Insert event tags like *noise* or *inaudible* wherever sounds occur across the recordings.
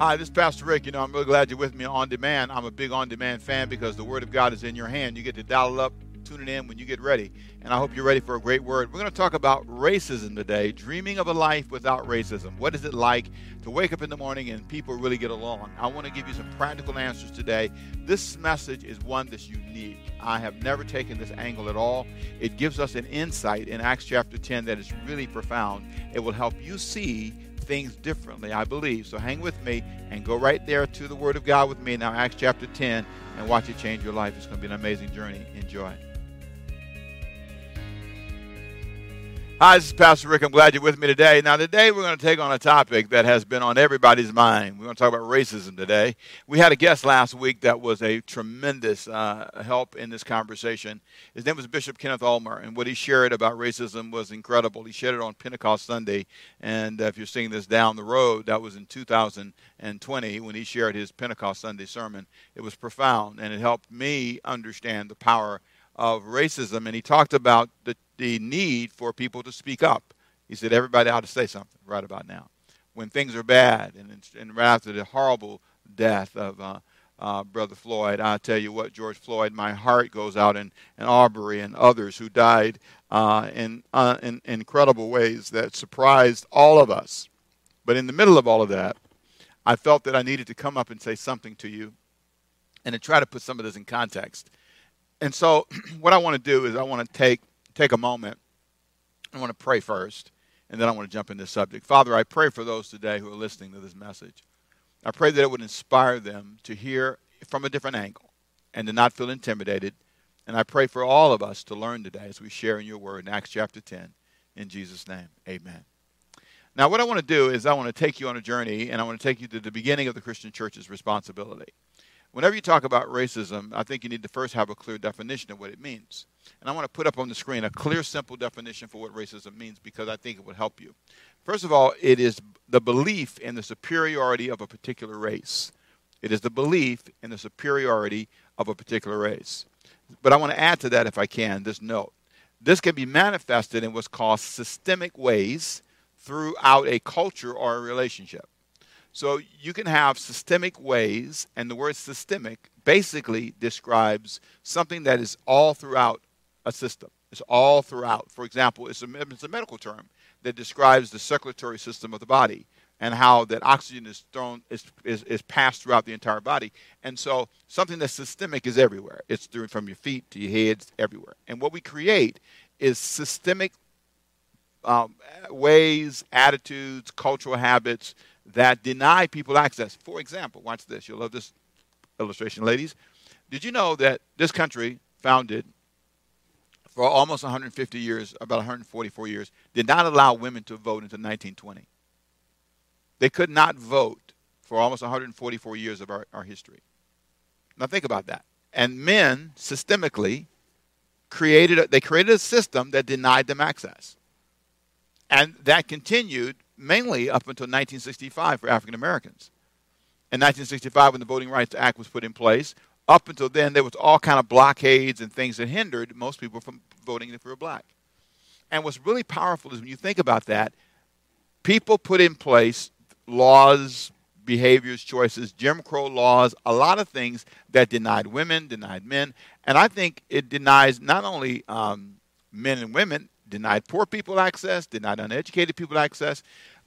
Hi, this is Pastor Rick. You know, I'm really glad you're with me on demand. I'm a big on demand fan because the Word of God is in your hand. You get to dial it up, tune it in when you get ready. And I hope you're ready for a great word. We're going to talk about racism today, dreaming of a life without racism. What is it like to wake up in the morning and people really get along? I want to give you some practical answers today. This message is one that's unique. I have never taken this angle at all. It gives us an insight in Acts chapter 10 that is really profound. It will help you see things differently, I believe. So hang with me and go right there to the Word of God with me now, Acts chapter 10, and watch it change your life. It's going to be an amazing journey. Enjoy. Hi, this is Pastor Rick. I'm glad you're with me today. Now, today we're going to take on a topic that has been on everybody's mind. We're going to talk about racism today. We had a guest last week that was a tremendous uh, help in this conversation. His name was Bishop Kenneth Ulmer, and what he shared about racism was incredible. He shared it on Pentecost Sunday, and if you're seeing this down the road, that was in 2020 when he shared his Pentecost Sunday sermon. It was profound, and it helped me understand the power of racism, and he talked about the, the need for people to speak up. He said everybody ought to say something right about now. When things are bad, and, and right after the horrible death of uh, uh, Brother Floyd, I tell you what, George Floyd, my heart goes out in, in Arbery and others who died uh, in, uh, in incredible ways that surprised all of us. But in the middle of all of that, I felt that I needed to come up and say something to you and to try to put some of this in context. And so, *clears throat* what I want to do is I want to take take a moment. I want to pray first, and then I want to jump into the subject. Father, I pray for those today who are listening to this message. I pray that it would inspire them to hear from a different angle and to not feel intimidated. And I pray for all of us to learn today as we share in your word in Acts chapter 10. In Jesus' name, amen. Now, what I want to do is I want to take you on a journey, and I want to take you to the beginning of the Christian church's responsibility whenever you talk about racism, I think you need to first have a clear definition of what it means. And I want to put up on the screen a clear, simple definition for what racism means because I think it would help you. First of all, it is the belief in the superiority of a particular race. It is the belief in the superiority of a particular race. But I want to add to that, if I can, this note. This can be manifested in what's called systemic ways throughout a culture or a relationship. So you can have systemic ways, and the word systemic basically describes something that is all throughout a system. It's all throughout. For example, it's a, it's a medical term that describes the circulatory system of the body and how that oxygen is thrown is, is, is passed throughout the entire body. And so something that's systemic is everywhere. It's through from your feet to your heads, everywhere. And what we create is systemic um, ways, attitudes, cultural habits that deny people access. For example, watch this. You'll love this illustration, ladies. Did you know that this country, founded for almost 150 years, about 144 years, did not allow women to vote until 1920? They could not vote for almost 144 years of our, our history. Now think about that. And men systemically created a, they created a system that denied them access. And that continued mainly up until 1965 for African Americans. In 1965, when the Voting Rights Act was put in place, up until then, there was all kind of blockades and things that hindered most people from voting if they were black. And what's really powerful is when you think about that, people put in place laws, behaviors, choices, Jim Crow laws, a lot of things that denied women, denied men. And I think it denies not only um, men and women, denied poor people access, denied uneducated people access.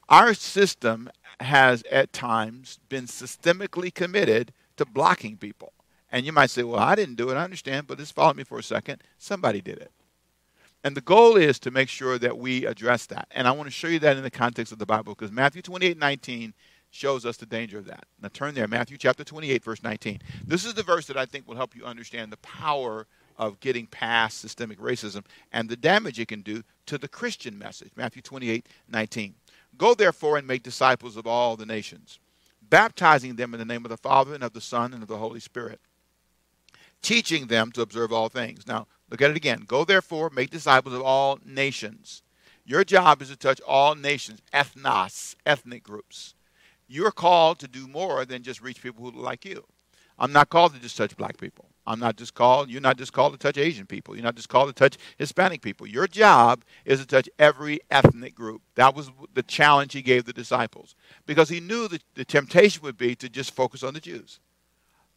Our system has at times been systemically committed to blocking people. And you might say, well, I didn't do it. I understand, but just follow me for a second. Somebody did it. And the goal is to make sure that we address that. And I want to show you that in the context of the Bible because Matthew 28 19 shows us the danger of that. Now turn there, Matthew chapter 28, verse 19. This is the verse that I think will help you understand the power of getting past systemic racism and the damage it can do to the Christian message. Matthew 28 19. Go therefore and make disciples of all the nations, baptizing them in the name of the Father and of the Son and of the Holy Spirit, teaching them to observe all things. Now, look at it again. Go therefore, make disciples of all nations. Your job is to touch all nations, ethnos, ethnic groups. You're called to do more than just reach people who look like you. I'm not called to just touch black people. I'm not just called, you're not just called to touch Asian people. You're not just called to touch Hispanic people. Your job is to touch every ethnic group. That was the challenge he gave the disciples because he knew that the temptation would be to just focus on the Jews,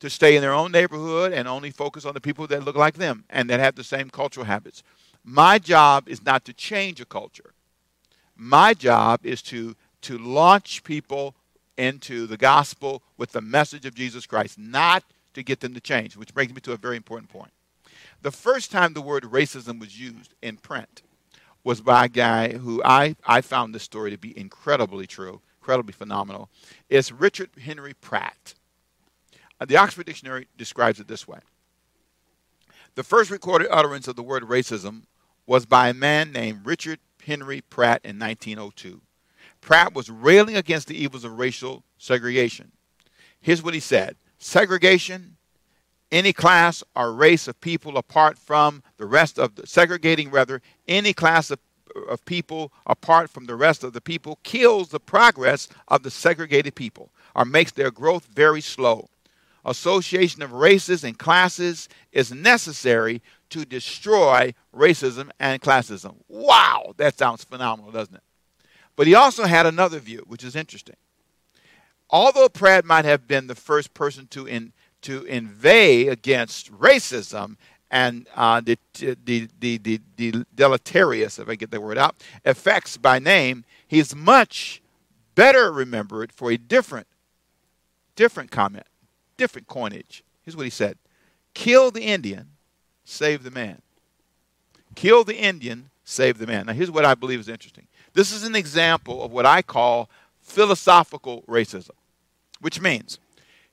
to stay in their own neighborhood and only focus on the people that look like them and that have the same cultural habits. My job is not to change a culture. My job is to, to launch people into the gospel with the message of Jesus Christ, not to get them to change, which brings me to a very important point. The first time the word racism was used in print was by a guy who I, I found this story to be incredibly true, incredibly phenomenal. It's Richard Henry Pratt. Uh, the Oxford Dictionary describes it this way The first recorded utterance of the word racism was by a man named Richard Henry Pratt in 1902. Pratt was railing against the evils of racial segregation. Here's what he said segregation, any class or race of people apart from the rest of the segregating rather any class of, of people apart from the rest of the people kills the progress of the segregated people or makes their growth very slow. Association of races and classes is necessary to destroy racism and classism. Wow, that sounds phenomenal, doesn't it? But he also had another view, which is interesting although Pratt might have been the first person to in, to inveigh against racism and uh, the, the, the, the, the deleterious, if I get the word out, effects by name, he's much better remembered for a different, different comment, different coinage. Here's what he said Kill the Indian, save the man. Kill the Indian, save the man. Now, here's what I believe is interesting. This is an example of what I call philosophical racism, which means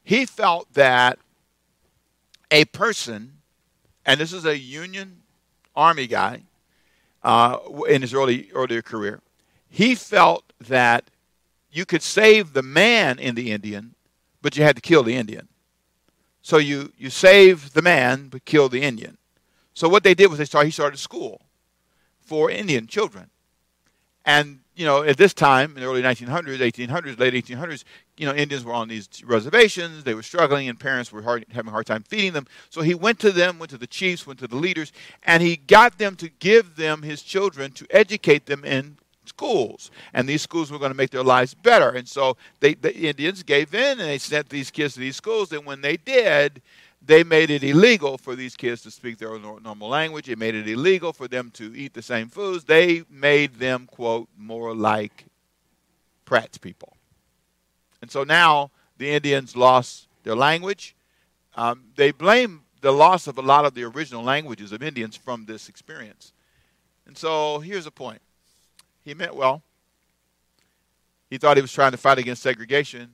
he felt that a person, and this is a Union Army guy uh, in his early earlier career, he felt that you could save the man in the Indian, but you had to kill the Indian. So you you save the man but kill the Indian. So what they did was they started he started a school for Indian children, and you know, at this time in the early 1900s, 1800s, late 1800s, you know, Indians were on these reservations. They were struggling, and parents were hard, having a hard time feeding them. So he went to them, went to the chiefs, went to the leaders, and he got them to give them his children to educate them in schools. And these schools were going to make their lives better. And so they, the Indians gave in, and they sent these kids to these schools. And when they did, they made it illegal for these kids to speak their normal language. It made it illegal for them to eat the same foods. They made them, quote, more like Pratt's people. And so now the Indians lost their language. Um, they blame the loss of a lot of the original languages of Indians from this experience. And so here's the point he meant well. He thought he was trying to fight against segregation,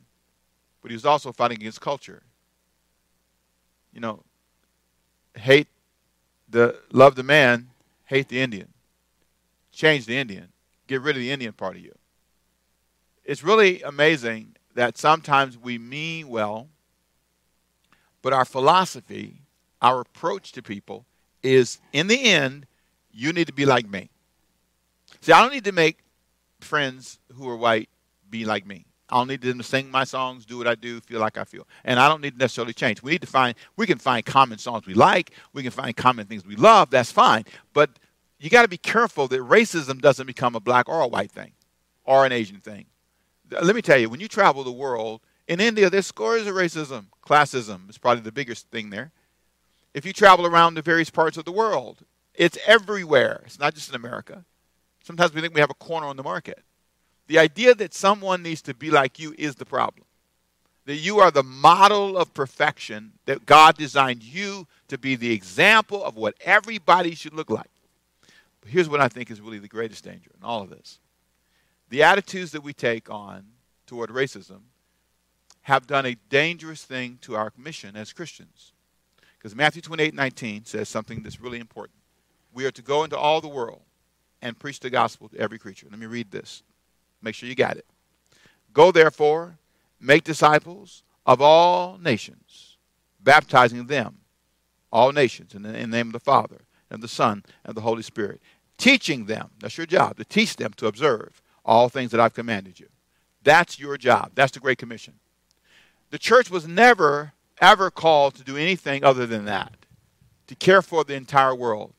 but he was also fighting against culture you know, hate the love the man, hate the Indian. Change the Indian. Get rid of the Indian part of you. It's really amazing that sometimes we mean well, but our philosophy, our approach to people is in the end, you need to be like me. See, I don't need to make friends who are white be like me. I don't need them to sing my songs, do what I do, feel like I feel. And I don't need to necessarily change. We need to find, we can find common songs we like, we can find common things we love, that's fine. But you got to be careful that racism doesn't become a black or a white thing or an Asian thing. Let me tell you, when you travel the world, in India, there's scores of racism. Classism is probably the biggest thing there. If you travel around the various parts of the world, it's everywhere. It's not just in America. Sometimes we think we have a corner on the market. The idea that someone needs to be like you is the problem. That you are the model of perfection, that God designed you to be the example of what everybody should look like. But here's what I think is really the greatest danger in all of this the attitudes that we take on toward racism have done a dangerous thing to our mission as Christians. Because Matthew 28 19 says something that's really important. We are to go into all the world and preach the gospel to every creature. Let me read this. Make sure you got it. Go therefore, make disciples of all nations, baptizing them, all nations, in the, in the name of the Father, and the Son, and the Holy Spirit, teaching them, that's your job, to teach them to observe all things that I've commanded you. That's your job. That's the Great Commission. The church was never ever called to do anything other than that to care for the entire world,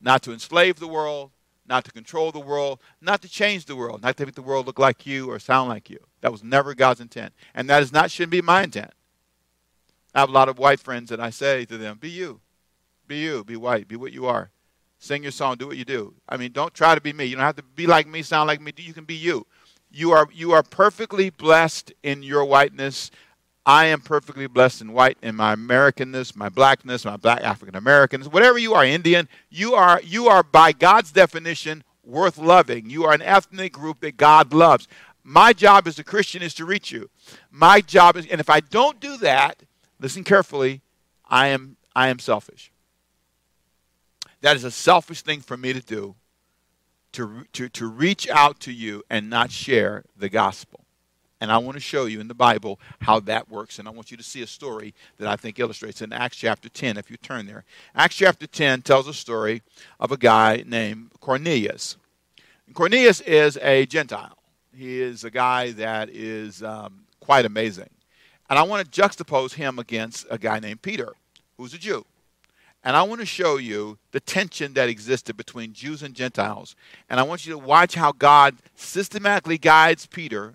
not to enslave the world, not to control the world, not to change the world, not to make the world look like you or sound like you. That was never God's intent. And that is not shouldn't be my intent. I have a lot of white friends and I say to them, be you. Be you. Be white. Be what you are. Sing your song. Do what you do. I mean, don't try to be me. You don't have to be like me, sound like me. You can be you. You are, you are perfectly blessed in your whiteness. I am perfectly blessed in white in my Americanness, my blackness, my black African Americanness, whatever you are, Indian, you are you are by God's definition worth loving. You are an ethnic group that God loves. My job as a Christian is to reach you. My job is and if I don't do that, listen carefully, I am I am selfish. That is a selfish thing for me to do to, to, to reach out to you and not share the gospel. And I want to show you in the Bible how that works. And I want you to see a story that I think illustrates in Acts chapter 10, if you turn there. Acts chapter 10 tells a story of a guy named Cornelius. And Cornelius is a Gentile, he is a guy that is um, quite amazing. And I want to juxtapose him against a guy named Peter, who's a Jew. And I want to show you the tension that existed between Jews and Gentiles. And I want you to watch how God systematically guides Peter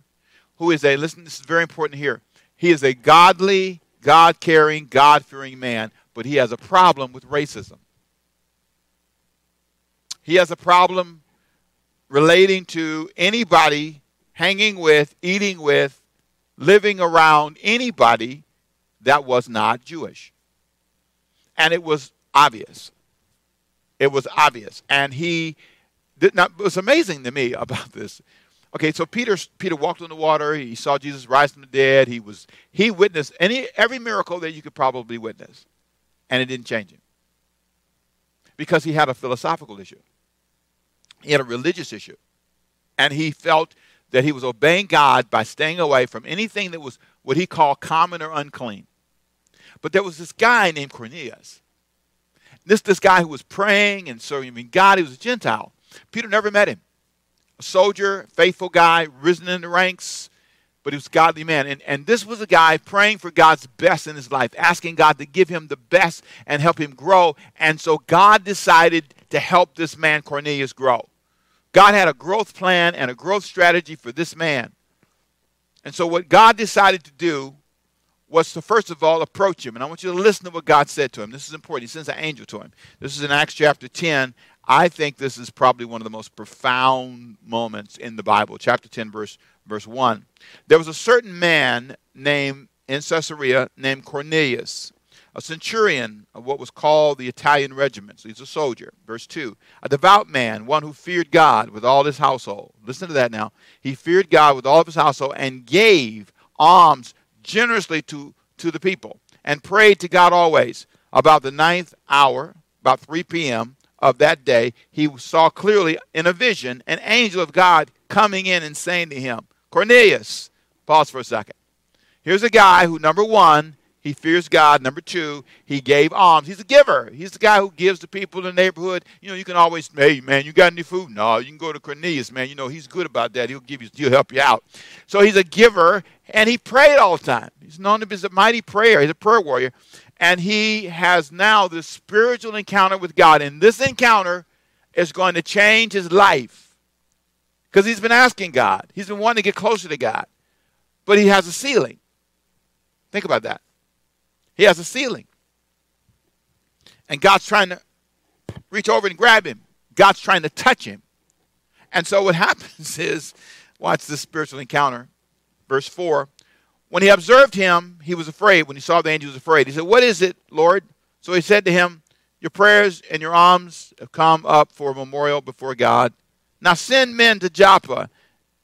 who is a, listen, this is very important here. He is a godly, God caring, God fearing man, but he has a problem with racism. He has a problem relating to anybody hanging with, eating with, living around anybody that was not Jewish. And it was obvious. It was obvious. And he did not, it was amazing to me *laughs* about this Okay, so Peter Peter walked on the water. He saw Jesus rise from the dead. He was he witnessed any every miracle that you could probably witness, and it didn't change him because he had a philosophical issue. He had a religious issue, and he felt that he was obeying God by staying away from anything that was what he called common or unclean. But there was this guy named Cornelius. This this guy who was praying and serving God. He was a Gentile. Peter never met him a soldier, faithful guy, risen in the ranks, but he was a godly man. And, and this was a guy praying for God's best in his life, asking God to give him the best and help him grow. And so God decided to help this man, Cornelius, grow. God had a growth plan and a growth strategy for this man. And so, what God decided to do was to first of all approach him. And I want you to listen to what God said to him. This is important. He sends an angel to him. This is in Acts chapter 10, I think this is probably one of the most profound moments in the Bible. Chapter 10, verse, verse 1. There was a certain man named in Caesarea named Cornelius, a centurion of what was called the Italian regiment. So he's a soldier. Verse 2. A devout man, one who feared God with all his household. Listen to that now. He feared God with all of his household and gave alms generously to, to the people and prayed to God always. About the ninth hour, about 3 p.m., of that day, he saw clearly in a vision an angel of God coming in and saying to him, Cornelius, pause for a second. Here's a guy who, number one, he fears God. Number two, he gave alms. He's a giver. He's the guy who gives to people in the neighborhood. You know, you can always, hey, man, you got any food? No, you can go to Cornelius, man. You know, he's good about that. He'll give you, he'll help you out. So he's a giver, and he prayed all the time. He's known to be a mighty prayer. He's a prayer warrior and he has now this spiritual encounter with God. And this encounter is going to change his life because he's been asking God, he's been wanting to get closer to God, but he has a ceiling. Think about that. He has a ceiling. And God's trying to reach over and grab him. God's trying to touch him. And so what *laughs* happens is, watch this spiritual encounter. Verse 4 when he observed him, he was afraid. When he saw the angel, he was afraid. He said, What is it, Lord? So he said to him, Your prayers and your alms have come up for a memorial before God. Now send men to Joppa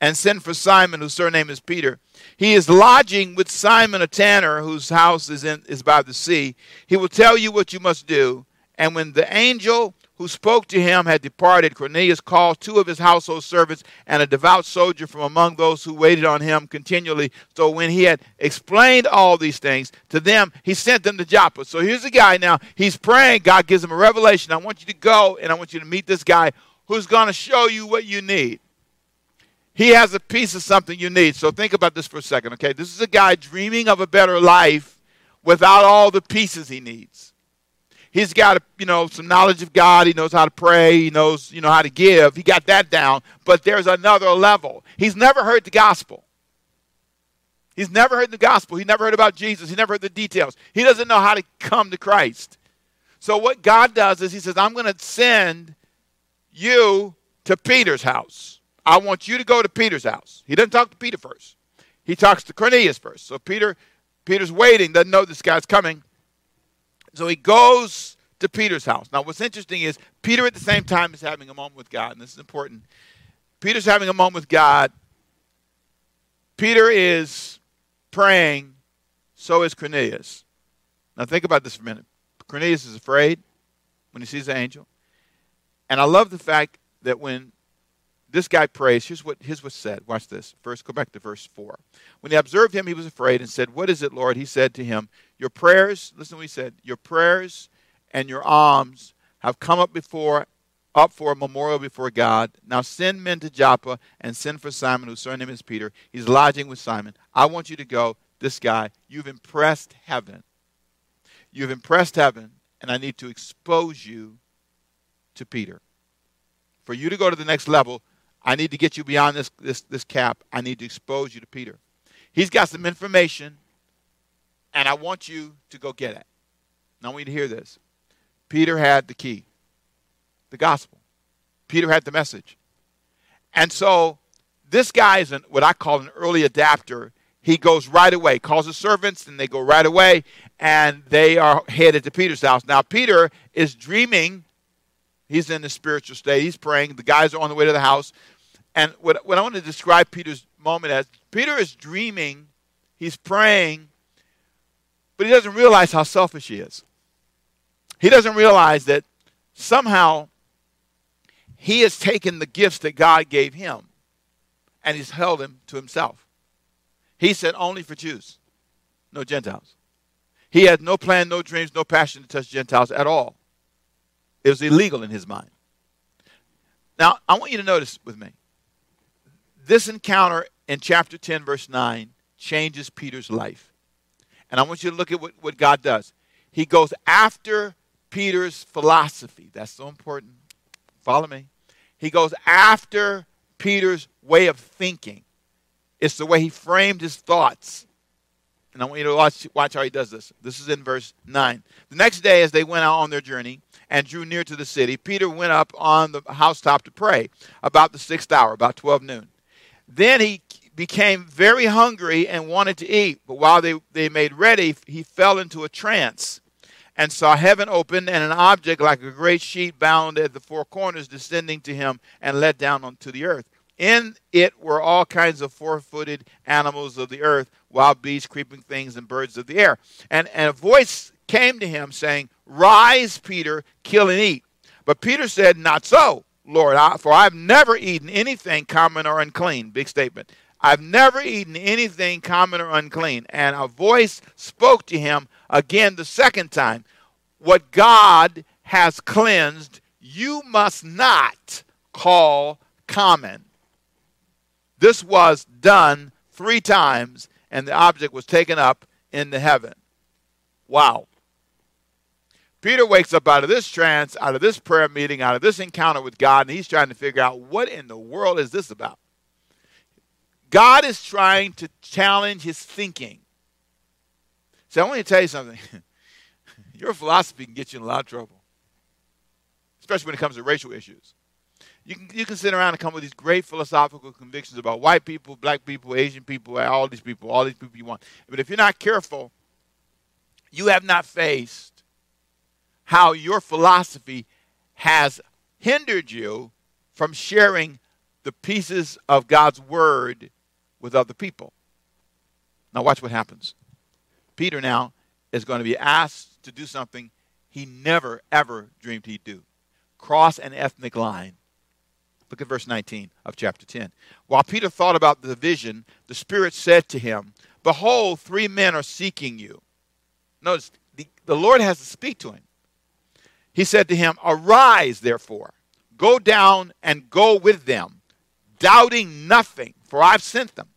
and send for Simon, whose surname is Peter. He is lodging with Simon, a tanner, whose house is, in, is by the sea. He will tell you what you must do. And when the angel who spoke to him had departed, Cornelius called two of his household servants and a devout soldier from among those who waited on him continually. So when he had explained all these things to them, he sent them to Joppa. So here's a guy now. He's praying. God gives him a revelation. I want you to go and I want you to meet this guy who's going to show you what you need. He has a piece of something you need. So think about this for a second, okay? This is a guy dreaming of a better life without all the pieces he needs. He's got, you know, some knowledge of God. He knows how to pray. He knows, you know, how to give. He got that down. But there's another level. He's never heard the gospel. He's never heard the gospel. He never heard about Jesus. He never heard the details. He doesn't know how to come to Christ. So what God does is he says, I'm going to send you to Peter's house. I want you to go to Peter's house. He doesn't talk to Peter first. He talks to Cornelius first. So Peter, Peter's waiting, doesn't know this guy's coming. So he goes to Peter's house. Now, what's interesting is Peter at the same time is having a moment with God, and this is important. Peter's having a moment with God. Peter is praying, so is Cornelius. Now, think about this for a minute. Cornelius is afraid when he sees the angel. And I love the fact that when this guy prays. Here's what here's what's said. Watch this. First, go back to verse four. When he observed him, he was afraid and said, "What is it, Lord?" He said to him, "Your prayers. Listen what he said. Your prayers and your alms have come up before." Up for a memorial before God. Now send men to Joppa and send for Simon, whose surname is Peter. He's lodging with Simon. I want you to go. This guy, you've impressed heaven. You've impressed heaven, and I need to expose you to Peter. For you to go to the next level, I need to get you beyond this, this, this cap. I need to expose you to Peter. He's got some information, and I want you to go get it. Now, I want you to hear this. Peter had the key, the gospel. Peter had the message. And so this guy is an, what I call an early adapter. He goes right away, calls his servants, and they go right away, and they are headed to Peter's house. Now, Peter is dreaming. He's in the spiritual state. He's praying. The guys are on the way to the house. And what, what I want to describe Peter's moment as Peter is dreaming, he's praying, but he doesn't realize how selfish he is. He doesn't realize that somehow he has taken the gifts that God gave him and he's held them to himself. He said, only for Jews, no Gentiles. He had no plan, no dreams, no passion to touch Gentiles at all. It was illegal in his mind. Now, I want you to notice with me this encounter in chapter 10, verse 9, changes Peter's life. And I want you to look at what, what God does. He goes after Peter's philosophy. That's so important. Follow me. He goes after Peter's way of thinking. It's the way he framed his thoughts. And I want you to watch, watch how he does this. This is in verse 9. The next day, as they went out on their journey and drew near to the city, Peter went up on the housetop to pray about the sixth hour, about 12 noon. Then he became very hungry and wanted to eat. But while they, they made ready, he fell into a trance and saw heaven open and an object like a great sheet bound at the four corners descending to him and let down onto the earth. In it were all kinds of four footed animals of the earth, wild beasts, creeping things, and birds of the air. And, and a voice came to him saying, Rise, Peter, kill and eat. But Peter said, Not so. Lord, I, for I've never eaten anything common or unclean. Big statement. I've never eaten anything common or unclean. And a voice spoke to him again the second time What God has cleansed, you must not call common. This was done three times, and the object was taken up into heaven. Wow. Peter wakes up out of this trance, out of this prayer meeting, out of this encounter with God, and he's trying to figure out what in the world is this about? God is trying to challenge his thinking. So I want to tell you something. *laughs* Your philosophy can get you in a lot of trouble, especially when it comes to racial issues. You can, you can sit around and come with these great philosophical convictions about white people, black people, Asian people, all these people, all these people you want. But if you're not careful, you have not faced how your philosophy has hindered you from sharing the pieces of God's word with other people. Now, watch what happens. Peter now is going to be asked to do something he never, ever dreamed he'd do cross an ethnic line. Look at verse 19 of chapter 10. While Peter thought about the vision, the Spirit said to him, Behold, three men are seeking you. Notice, the, the Lord has to speak to him. He said to him, Arise, therefore, go down and go with them, doubting nothing, for I've sent them.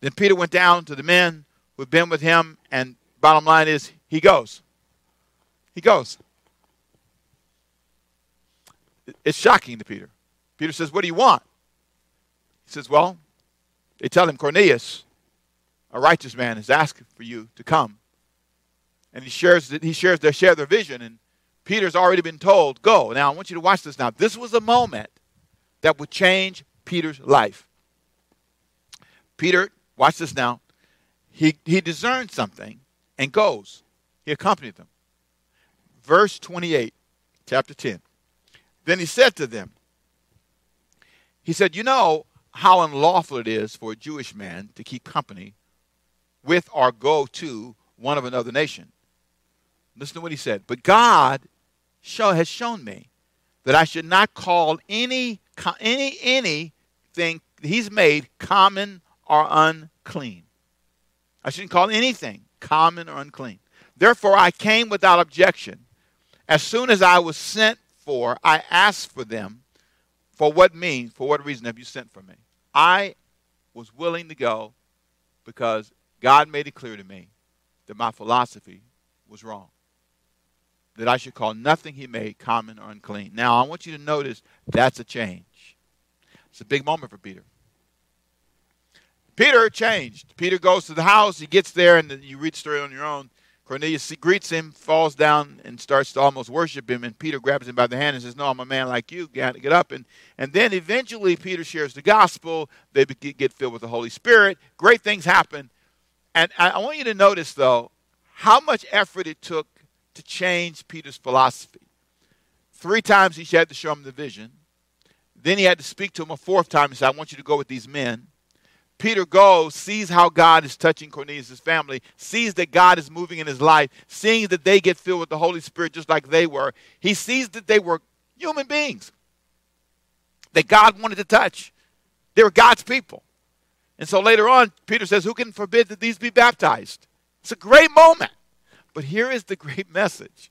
Then Peter went down to the men who had been with him and bottom line is he goes. He goes. It's shocking to Peter. Peter says, What do you want? He says, Well, they tell him, Cornelius, a righteous man, is asking for you to come. And he shares, he shares their, share their vision, and Peter's already been told, Go. Now, I want you to watch this now. This was a moment that would change Peter's life. Peter, watch this now. He, he discerned something and goes. He accompanied them. Verse 28, chapter 10. Then he said to them, He said, You know how unlawful it is for a Jewish man to keep company with or go to one of another nation. Listen to what he said. But God show, has shown me that I should not call any any anything he's made common or unclean. I shouldn't call anything common or unclean. Therefore, I came without objection. As soon as I was sent for, I asked for them, for what mean, for what reason have you sent for me? I was willing to go because God made it clear to me that my philosophy was wrong. That I should call nothing he made common or unclean. Now, I want you to notice that's a change. It's a big moment for Peter. Peter changed. Peter goes to the house. He gets there, and you read the story on your own. Cornelius greets him, falls down, and starts to almost worship him. And Peter grabs him by the hand and says, No, I'm a man like you. To get up. And, and then eventually, Peter shares the gospel. They get filled with the Holy Spirit. Great things happen. And I want you to notice, though, how much effort it took to change Peter's philosophy. Three times he had to show him the vision. Then he had to speak to him a fourth time and say, I want you to go with these men. Peter goes, sees how God is touching Cornelius' family, sees that God is moving in his life, seeing that they get filled with the Holy Spirit just like they were. He sees that they were human beings that God wanted to touch. They were God's people. And so later on, Peter says, Who can forbid that these be baptized? It's a great moment. But here is the great *laughs* message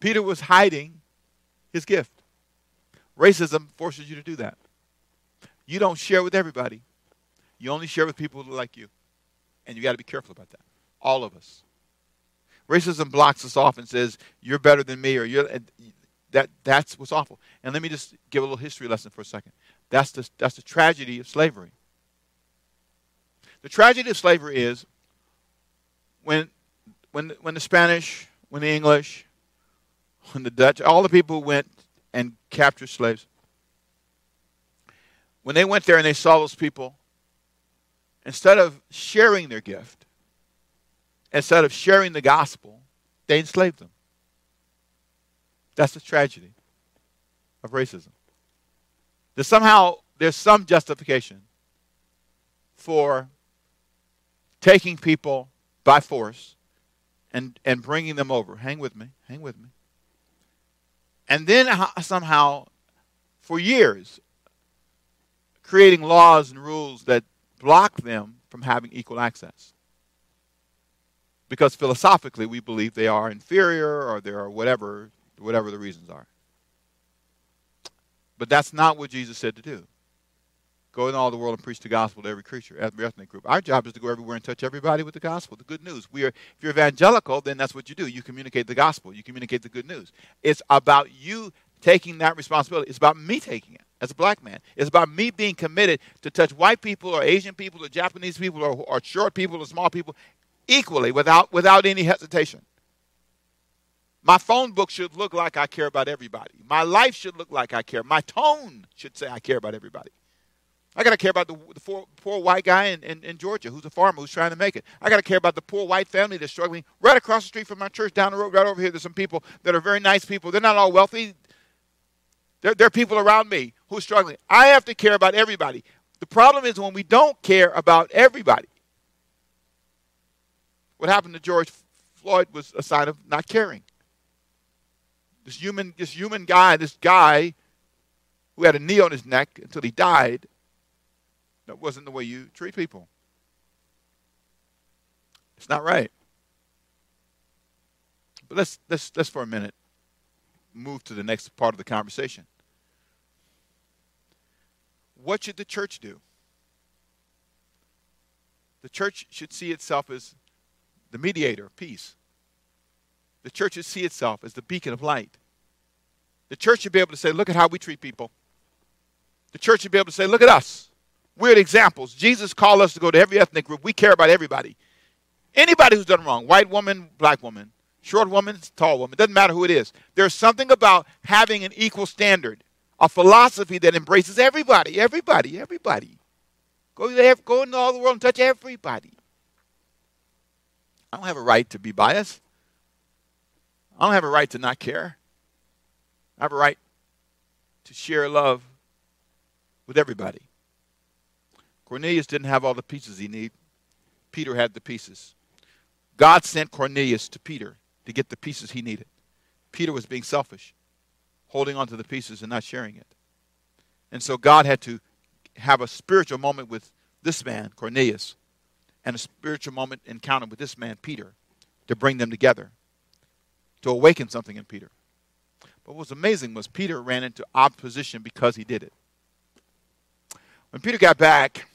Peter was hiding his gift. Racism forces you to do that. You don't share with everybody. You only share with people who like you. And you got to be careful about that. All of us. Racism blocks us off and says, you're better than me, or you're. That, that's what's awful. And let me just give a little history lesson for a second. That's the, that's the tragedy of slavery. The tragedy of slavery is when, when, when the Spanish, when the English, when the Dutch, all the people went and captured slaves, when they went there and they saw those people, instead of sharing their gift, instead of sharing the gospel, they enslaved them. That's the tragedy of racism. That somehow there's some justification for taking people by force and, and bringing them over. Hang with me, hang with me. And then somehow, for years, creating laws and rules that block them from having equal access. Because philosophically, we believe they are inferior or they are whatever, whatever the reasons are. But that's not what Jesus said to do. Go in all the world and preach the gospel to every creature, every ethnic group. Our job is to go everywhere and touch everybody with the gospel, the good news. We are, if you're evangelical, then that's what you do. You communicate the gospel. You communicate the good news. It's about you taking that responsibility. It's about me taking it as a black man. It's about me being committed to touch white people or Asian people or Japanese people or, or short people or small people equally without, without any hesitation. My phone book should look like I care about everybody. My life should look like I care. My tone should say I care about everybody. I got to care about the, the poor, poor, white guy in, in, in, Georgia who's a farmer who's trying to make it. I got to care about the poor white family that's struggling right across the street from my church, down the road, right over here. There's some people that are very nice people. They're not all wealthy. There, there are people around me who are struggling. I have to care about everybody. The problem is when we don't care about everybody. What happened to George Floyd was a sign of not caring. This human, this human guy, this guy who had a knee on his neck until he died, that wasn't the way you treat people. It's not right. But let's let's let's for a minute move to the next part of the conversation. What should the church do? The church should see itself as the mediator of peace. The church should see itself as the beacon of light. The church should be able to say, look at how we treat people. The church should be able to say, look at us. We're examples. Jesus called us to go to every ethnic group. We care about everybody. Anybody who's done wrong, white woman, black woman, short woman, tall woman, doesn't matter who it is. There's something about having an equal standard, a philosophy that embraces everybody, everybody, everybody. Go, there, go into all the world and touch everybody. I don't have a right to be biased. I don't have a right to not care. I have a right to share love with everybody. Cornelius didn't have all the pieces he needed. Peter had the pieces. God sent Cornelius to Peter to get the pieces he needed. Peter was being selfish, holding on to the pieces and not sharing it. And so God had to have a spiritual moment with this man, Cornelius, and a spiritual moment encounter with this man, Peter, to bring them together, to awaken something in Peter. But what was amazing was Peter ran into opposition because he did it. When Peter got back,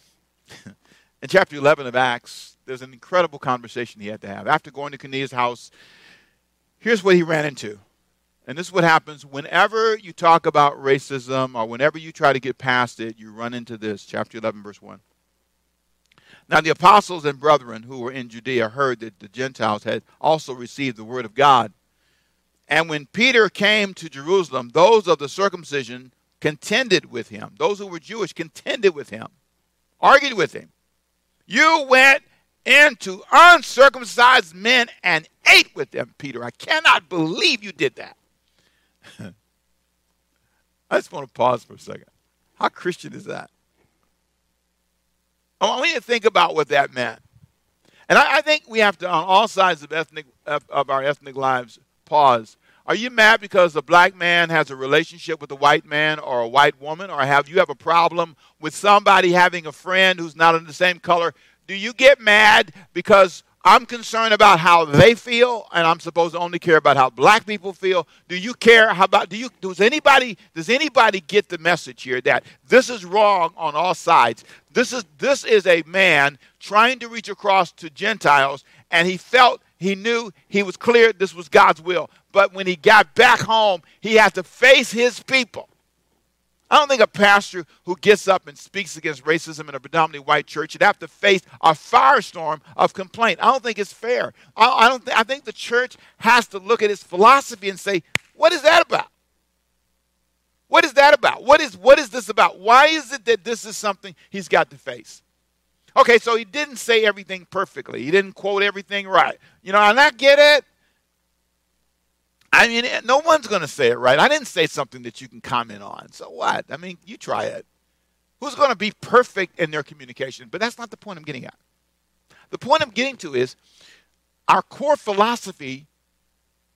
*laughs* in chapter 11 of Acts, there's an incredible conversation he had to have. After going to Cornelius' house, here's what he ran into. And this is what happens whenever you talk about racism or whenever you try to get past it, you run into this. Chapter 11, verse 1. Now the apostles and brethren who were in Judea heard that the Gentiles had also received the word of God. And when Peter came to Jerusalem, those of the circumcision contended with him. Those who were Jewish contended with him, argued with him. You went into uncircumcised men and ate with them, Peter. I cannot believe you did that. *laughs* I just want to pause for a second. How Christian is that? I want you to think about what that meant. And I, I think we have to, on all sides of ethnic of, of our ethnic lives, pause. Are you mad because a black man has a relationship with a white man or a white woman? Or have you have a problem with somebody having a friend who's not in the same color? Do you get mad because I'm concerned about how they feel, and I'm supposed to only care about how black people feel. Do you care how about do you does anybody does anybody get the message here that this is wrong on all sides? This is this is a man trying to reach across to Gentiles, and he felt he knew he was clear this was God's will. But when he got back home, he had to face his people. I don't think a pastor who gets up and speaks against racism in a predominantly white church should have to face a firestorm of complaint. I don't think it's fair. I, I don't. Th- I think the church has to look at its philosophy and say, "What is that about? What is that about? What is what is this about? Why is it that this is something he's got to face?" Okay, so he didn't say everything perfectly. He didn't quote everything right. You know, and I get it. I mean, eh, no one's going to say it right. I didn't say something that you can comment on. So what? I mean, you try it. Who's going to be perfect in their communication? But that's not the point I'm getting at. The point I'm getting to is our core philosophy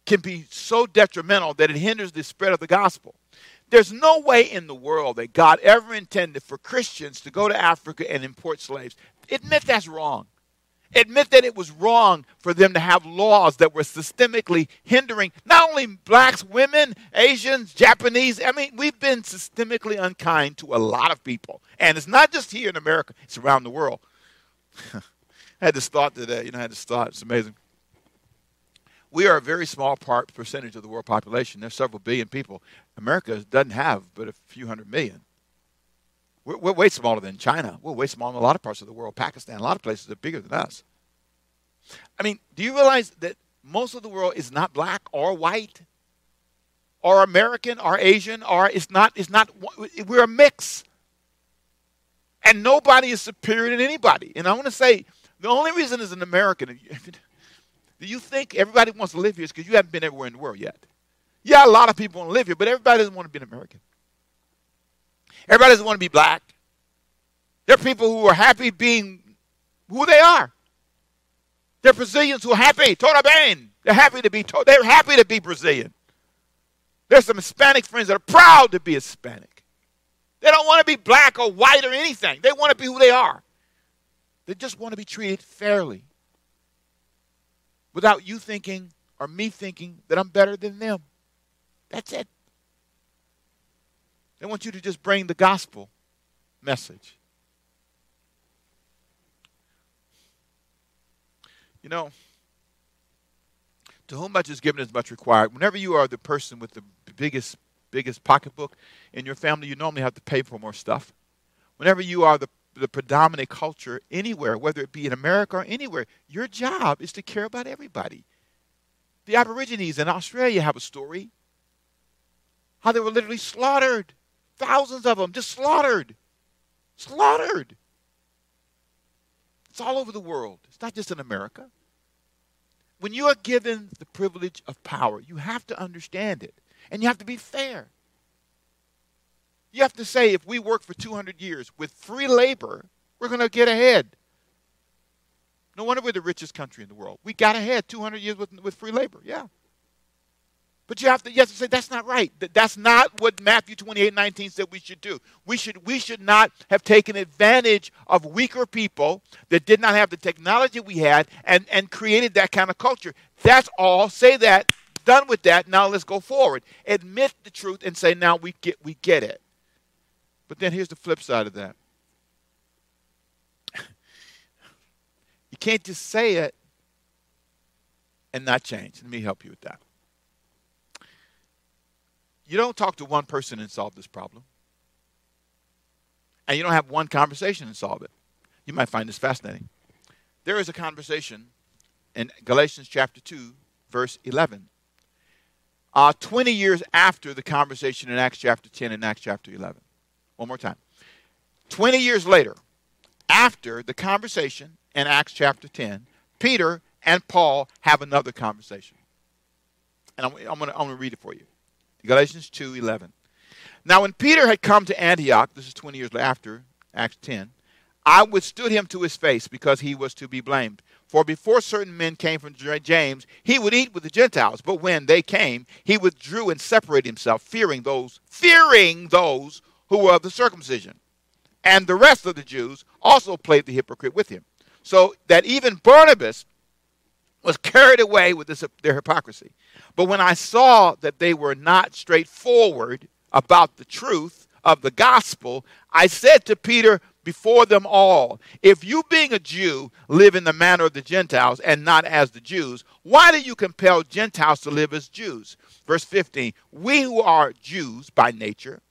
can be so detrimental that it hinders the spread of the gospel. There's no way in the world that God ever intended for Christians to go to Africa and import slaves. Admit that's wrong admit that it was wrong for them to have laws that were systemically hindering not only blacks, women, Asians, Japanese. I mean, we've been systemically unkind to a lot of people. And it's not just here in America, it's around the world. *laughs* I had this thought today. You know, I had this thought. It's amazing. We are a very small part percentage of the world population. There's several billion people. America doesn't have but a few hundred million. We're, we're, way smaller than China. We're way smaller in a lot of parts of the world. Pakistan, a lot of places are bigger than us. I mean, do you realize that most of the world is not black or white or American or Asian or it's not, it's not, we're a mix. And nobody is superior than anybody. And I want to say, the only reason as an American, *laughs* do you think everybody wants to live here because you haven't been everywhere in the world yet? Yeah, a lot of people want to live here, but everybody doesn't want to be an American. Everybody doesn't want to be black. There are people who are happy being who they are. There are Brazilians who are happy, toda bem. They're happy to be they're happy to be Brazilian. There's some Hispanic friends that are proud to be Hispanic. They don't want to be black or white or anything. They want to be who they are. They just want to be treated fairly. Without you thinking or me thinking that I'm better than them. That's it. They want you to just bring the gospel message. You know, To whom much is given is much required. Whenever you are the person with the biggest biggest pocketbook in your family, you normally have to pay for more stuff. Whenever you are the the predominant culture anywhere, whether it be in America or anywhere, your job is to care about everybody. The Aborigines in Australia have a story how they were literally slaughtered. Thousands of them just slaughtered. Slaughtered. It's all over the world. It's not just in America. When you are given the privilege of power, you have to understand it. And you have to be fair. You have to say, if we work for 200 years with free labor, we're going to get ahead. No wonder we're the richest country in the world. We got ahead 200 years with, with free labor. Yeah. But you have to, you have to say that's not right. That, that's not what Matthew 28, 19 said we should do. We should, we should not have taken advantage of weaker people that did not have the technology we had and, and created that kind of culture. That's all. Say that. Done with that. Now let's go forward. Admit the truth and say, now we get, we get it. But then here's the flip side of that. *laughs* you can't just say it and not change. Let me help you with that. You don't talk to one person and solve this problem. And you don't have one conversation and solve it. You might find this fascinating. There is a conversation in Galatians chapter 2, verse 11. Uh, 20 years after the conversation in Acts chapter 10 and Acts chapter 11. One more time. 20 years later, after the conversation in Acts chapter 10, Peter and Paul have another conversation. And I'm, I'm going to read it for you. Galatians 2:11. Now when Peter had come to Antioch, this is 20 years after Acts 10, I withstood him to his face because he was to be blamed. For before certain men came from James, he would eat with the Gentiles. But when they came, he withdrew and separated himself, fearing those, fearing those who were of the circumcision. And the rest of the Jews also played the hypocrite with him. So that even Barnabas was carried away with this, their hypocrisy. But when I saw that they were not straightforward about the truth of the gospel, I said to Peter before them all, If you, being a Jew, live in the manner of the Gentiles and not as the Jews, why do you compel Gentiles to live as Jews? Verse 15 We who are Jews by nature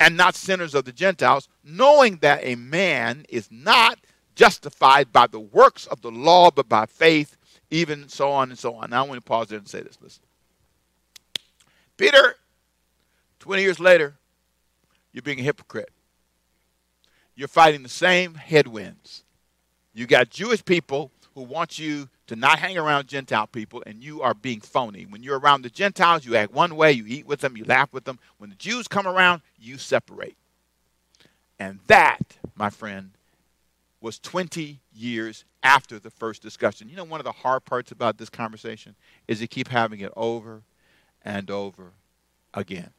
and not sinners of the Gentiles, knowing that a man is not justified by the works of the law, but by faith, even so on and so on. Now I want to pause there and say this. Listen. Peter, 20 years later, you're being a hypocrite. You're fighting the same headwinds. You got Jewish people who want you to not hang around Gentile people, and you are being phony. When you're around the Gentiles, you act one way, you eat with them, you laugh with them. When the Jews come around, you separate. And that, my friend, was 20 years after the first discussion. You know, one of the hard parts about this conversation is you keep having it over and over again.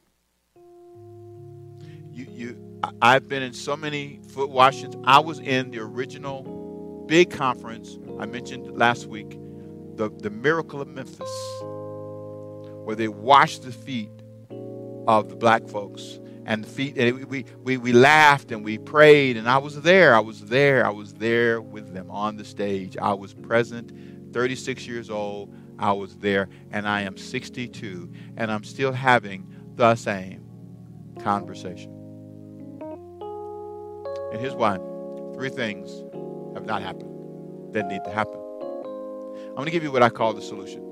You, you, I've been in so many foot washings. I was in the original big conference I mentioned last week, the, the Miracle of Memphis, where they washed the feet of the black folks and the feet and we, we, we laughed and we prayed and i was there i was there i was there with them on the stage. I was present 36 years old I was there, and I am 62, and I'm still having the same conversation. And here's why. Three things have not happened that need to happen. I'm going to give you what I call the solution,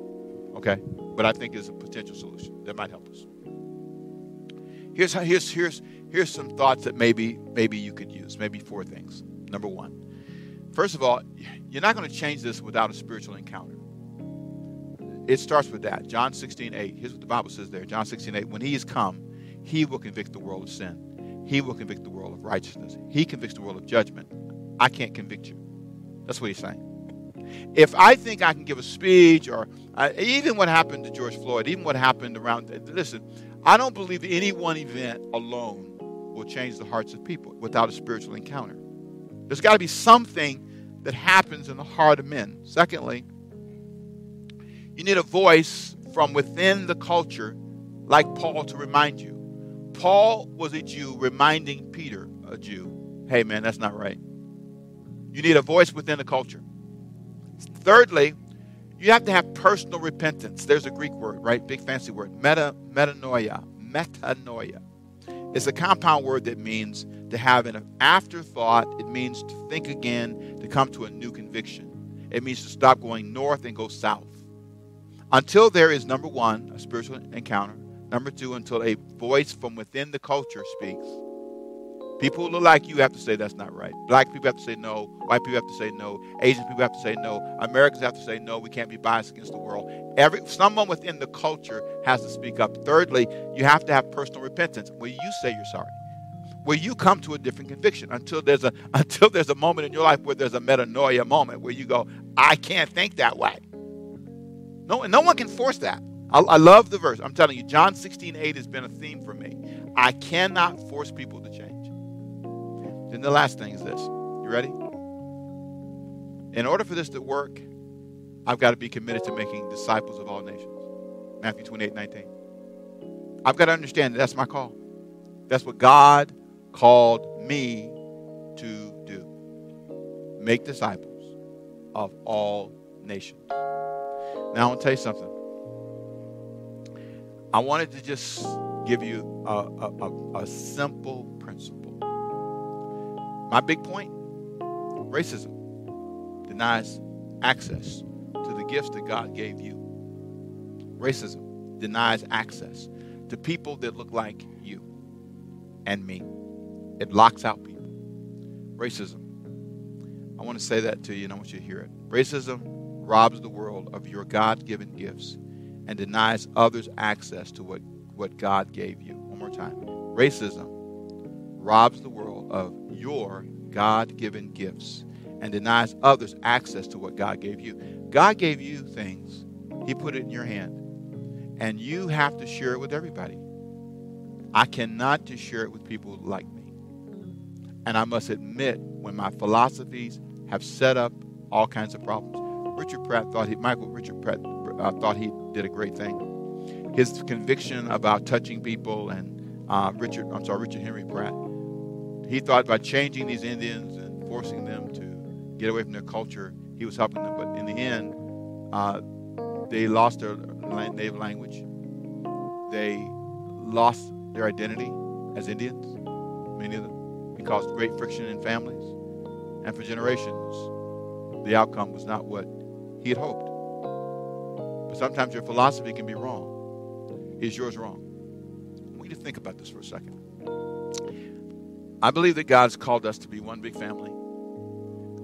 okay? But I think is a potential solution that might help us. Here's, how, here's, here's, here's some thoughts that maybe, maybe you could use. Maybe four things. Number one, first of all, you're not going to change this without a spiritual encounter. It starts with that. John 16, 8. Here's what the Bible says there. John 16, 8. When he is come, he will convict the world of sin. He will convict the world of righteousness. He convicts the world of judgment. I can't convict you. That's what he's saying. If I think I can give a speech, or even what happened to George Floyd, even what happened around, listen, I don't believe any one event alone will change the hearts of people without a spiritual encounter. There's got to be something that happens in the heart of men. Secondly, you need a voice from within the culture, like Paul, to remind you. Paul was a Jew reminding Peter, a Jew, hey man, that's not right. You need a voice within the culture. Thirdly, You have to have personal repentance. There's a Greek word, right? Big fancy word. Meta, metanoia. Metanoia. It's a compound word that means to have an afterthought. It means to think again, to come to a new conviction. It means to stop going north and go south. Until there is, number one, a spiritual encounter. Number two, until a voice from within the culture speaks. People who look like you have to say that's not right. Black people have to say no. White people have to say no. Asian people have to say no. Americans have to say no. We can't be biased against the world. Every someone within the culture has to speak up. Thirdly, you have to have personal repentance where you say you're sorry. Where you come to a different conviction until there's a *laughs* until there's a moment in your life where there's a metanoia moment where you go, I can't think that way. No, no one can force that. I, I love the verse. I'm telling you, John 16, 8 has been a theme for me. I cannot force people to change. Then the last thing is this. You ready? In order for this to work, I've got to be committed to making disciples of all nations. Matthew 28, 19. I've got to understand that that's my call. That's what God called me to do. Make disciples of all nations. Now, I want to tell you something. I wanted to just give you a, a, a, a simple. My big point racism denies access to the gifts that God gave you. Racism denies access to people that look like you and me. It locks out people. Racism. I want to say that to you and I want you to hear it. Racism robs the world of your God given gifts and denies others access to what, what God gave you. One more time. Racism robs the world of your God given gifts and denies others access to what God gave you. God gave you things, He put it in your hand, and you have to share it with everybody. I cannot just share it with people like me. And I must admit, when my philosophies have set up all kinds of problems. Richard Pratt thought he, Michael Richard Pratt uh, thought he did a great thing. His conviction about touching people and uh, Richard, I'm sorry, Richard Henry Pratt he thought by changing these Indians and forcing them to get away from their culture, he was helping them. But in the end, uh, they lost their native language. They lost their identity as Indians, many of them. It caused great friction in families. And for generations, the outcome was not what he had hoped. But sometimes your philosophy can be wrong. Is yours wrong? I want you to think about this for a second. I believe that God's called us to be one big family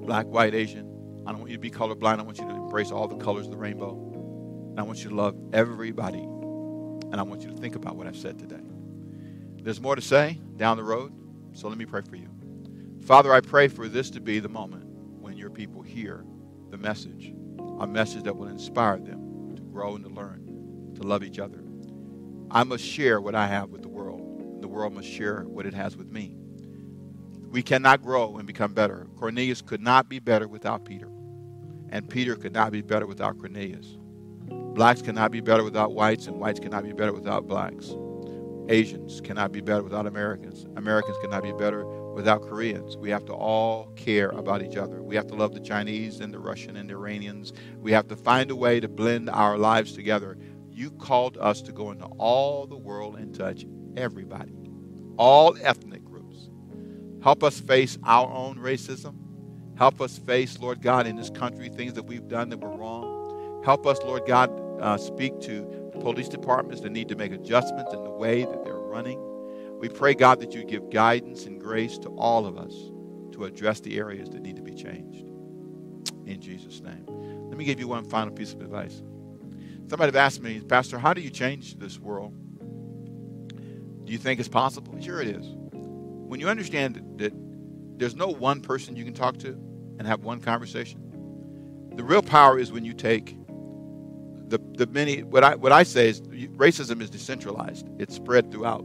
black, white, Asian. I don't want you to be colorblind. I want you to embrace all the colors of the rainbow. And I want you to love everybody. And I want you to think about what I've said today. There's more to say down the road, so let me pray for you. Father, I pray for this to be the moment when your people hear the message, a message that will inspire them to grow and to learn, to love each other. I must share what I have with the world. The world must share what it has with me. We cannot grow and become better. Cornelius could not be better without Peter, and Peter could not be better without Cornelius. Blacks cannot be better without whites, and whites cannot be better without blacks. Asians cannot be better without Americans. Americans cannot be better without Koreans. We have to all care about each other. We have to love the Chinese and the Russian and the Iranians. We have to find a way to blend our lives together. You called us to go into all the world and touch everybody, all ethnic Help us face our own racism. Help us face, Lord God, in this country, things that we've done that were wrong. Help us, Lord God, uh, speak to police departments that need to make adjustments in the way that they're running. We pray, God, that you give guidance and grace to all of us to address the areas that need to be changed. In Jesus' name. Let me give you one final piece of advice. Somebody have asked me, Pastor, how do you change this world? Do you think it's possible? Sure, it is when you understand that there's no one person you can talk to and have one conversation, the real power is when you take the, the many, what I, what I say is racism is decentralized, it's spread throughout.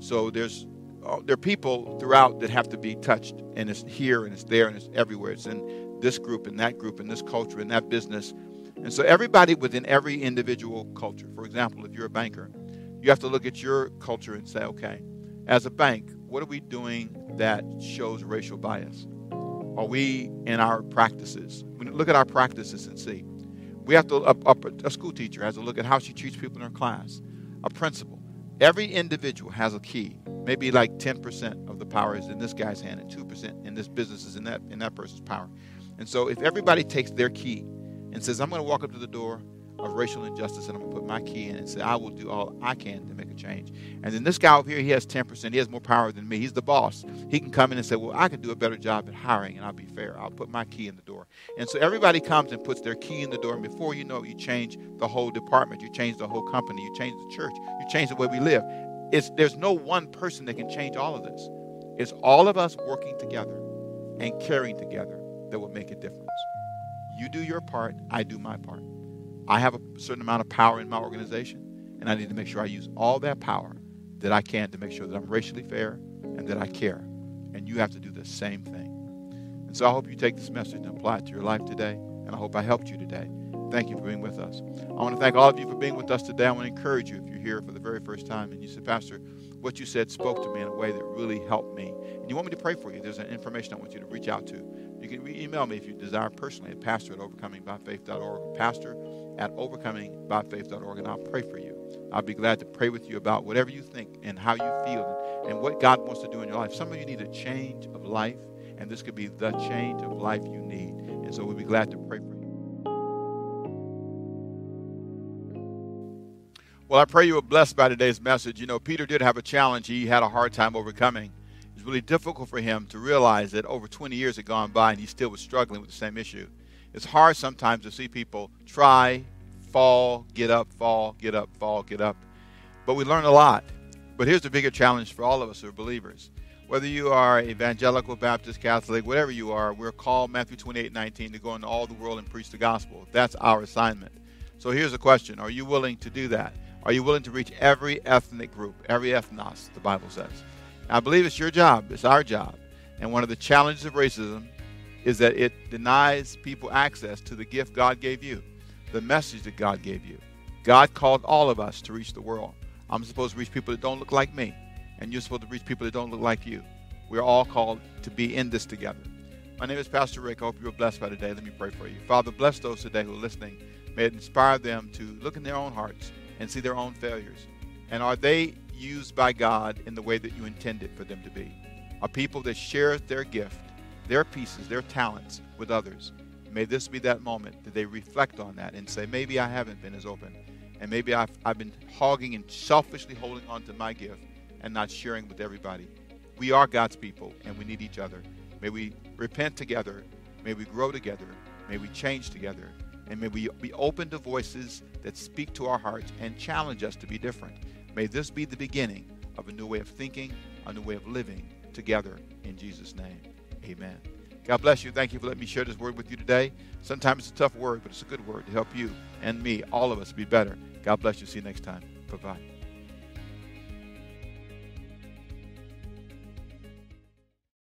So there's uh, there are people throughout that have to be touched, and it's here and it's there and it's everywhere. It's in this group and that group and this culture and that business. And so everybody within every individual culture, for example, if you're a banker, you have to look at your culture and say, okay, as a bank, what are we doing that shows racial bias? Are we in our practices? Look at our practices and see. We have to, a, a, a school teacher has to look at how she treats people in her class. A principal. Every individual has a key. Maybe like 10% of the power is in this guy's hand and 2% in this business is in that, in that person's power. And so if everybody takes their key and says, I'm going to walk up to the door of racial injustice and I'm going to put my key in and say, I will do all I can to make a change. And then this guy over here, he has 10%. He has more power than me. He's the boss. He can come in and say, Well, I can do a better job at hiring and I'll be fair. I'll put my key in the door. And so everybody comes and puts their key in the door. And before you know it, you change the whole department. You change the whole company. You change the church. You change the way we live. It's, there's no one person that can change all of this. It's all of us working together and caring together that will make a difference. You do your part, I do my part. I have a certain amount of power in my organization, and I need to make sure I use all that power that I can to make sure that I'm racially fair and that I care. And you have to do the same thing. And so I hope you take this message and apply it to your life today, and I hope I helped you today. Thank you for being with us. I want to thank all of you for being with us today. I want to encourage you if you're here for the very first time and you said, Pastor, what you said spoke to me in a way that really helped me. And you want me to pray for you. There's an information I want you to reach out to. You can email me if you desire personally at pastor at overcomingbyfaith.org, pastor at overcomingbyfaith.org, and I'll pray for you. I'll be glad to pray with you about whatever you think and how you feel and what God wants to do in your life. Some of you need a change of life, and this could be the change of life you need. And so we'll be glad to pray for you. Well, I pray you were blessed by today's message. You know, Peter did have a challenge he had a hard time overcoming. Was really difficult for him to realize that over 20 years had gone by and he still was struggling with the same issue. It's hard sometimes to see people try, fall, get up, fall, get up, fall, get up. But we learn a lot. But here's the bigger challenge for all of us who are believers. Whether you are evangelical, Baptist, Catholic, whatever you are, we're called Matthew 28 19 to go into all the world and preach the gospel. That's our assignment. So here's the question Are you willing to do that? Are you willing to reach every ethnic group, every ethnos, the Bible says? I believe it's your job, it's our job. And one of the challenges of racism is that it denies people access to the gift God gave you, the message that God gave you. God called all of us to reach the world. I'm supposed to reach people that don't look like me, and you're supposed to reach people that don't look like you. We're all called to be in this together. My name is Pastor Rick. I hope you were blessed by today. Let me pray for you. Father, bless those today who are listening. May it inspire them to look in their own hearts and see their own failures. And are they used by God in the way that you intended for them to be? Are people that share their gift their pieces, their talents with others. May this be that moment that they reflect on that and say, maybe I haven't been as open. And maybe I've, I've been hogging and selfishly holding on to my gift and not sharing with everybody. We are God's people and we need each other. May we repent together. May we grow together. May we change together. And may we be open to voices that speak to our hearts and challenge us to be different. May this be the beginning of a new way of thinking, a new way of living together in Jesus' name. Amen. God bless you. Thank you for letting me share this word with you today. Sometimes it's a tough word, but it's a good word to help you and me, all of us, be better. God bless you. See you next time. Bye bye.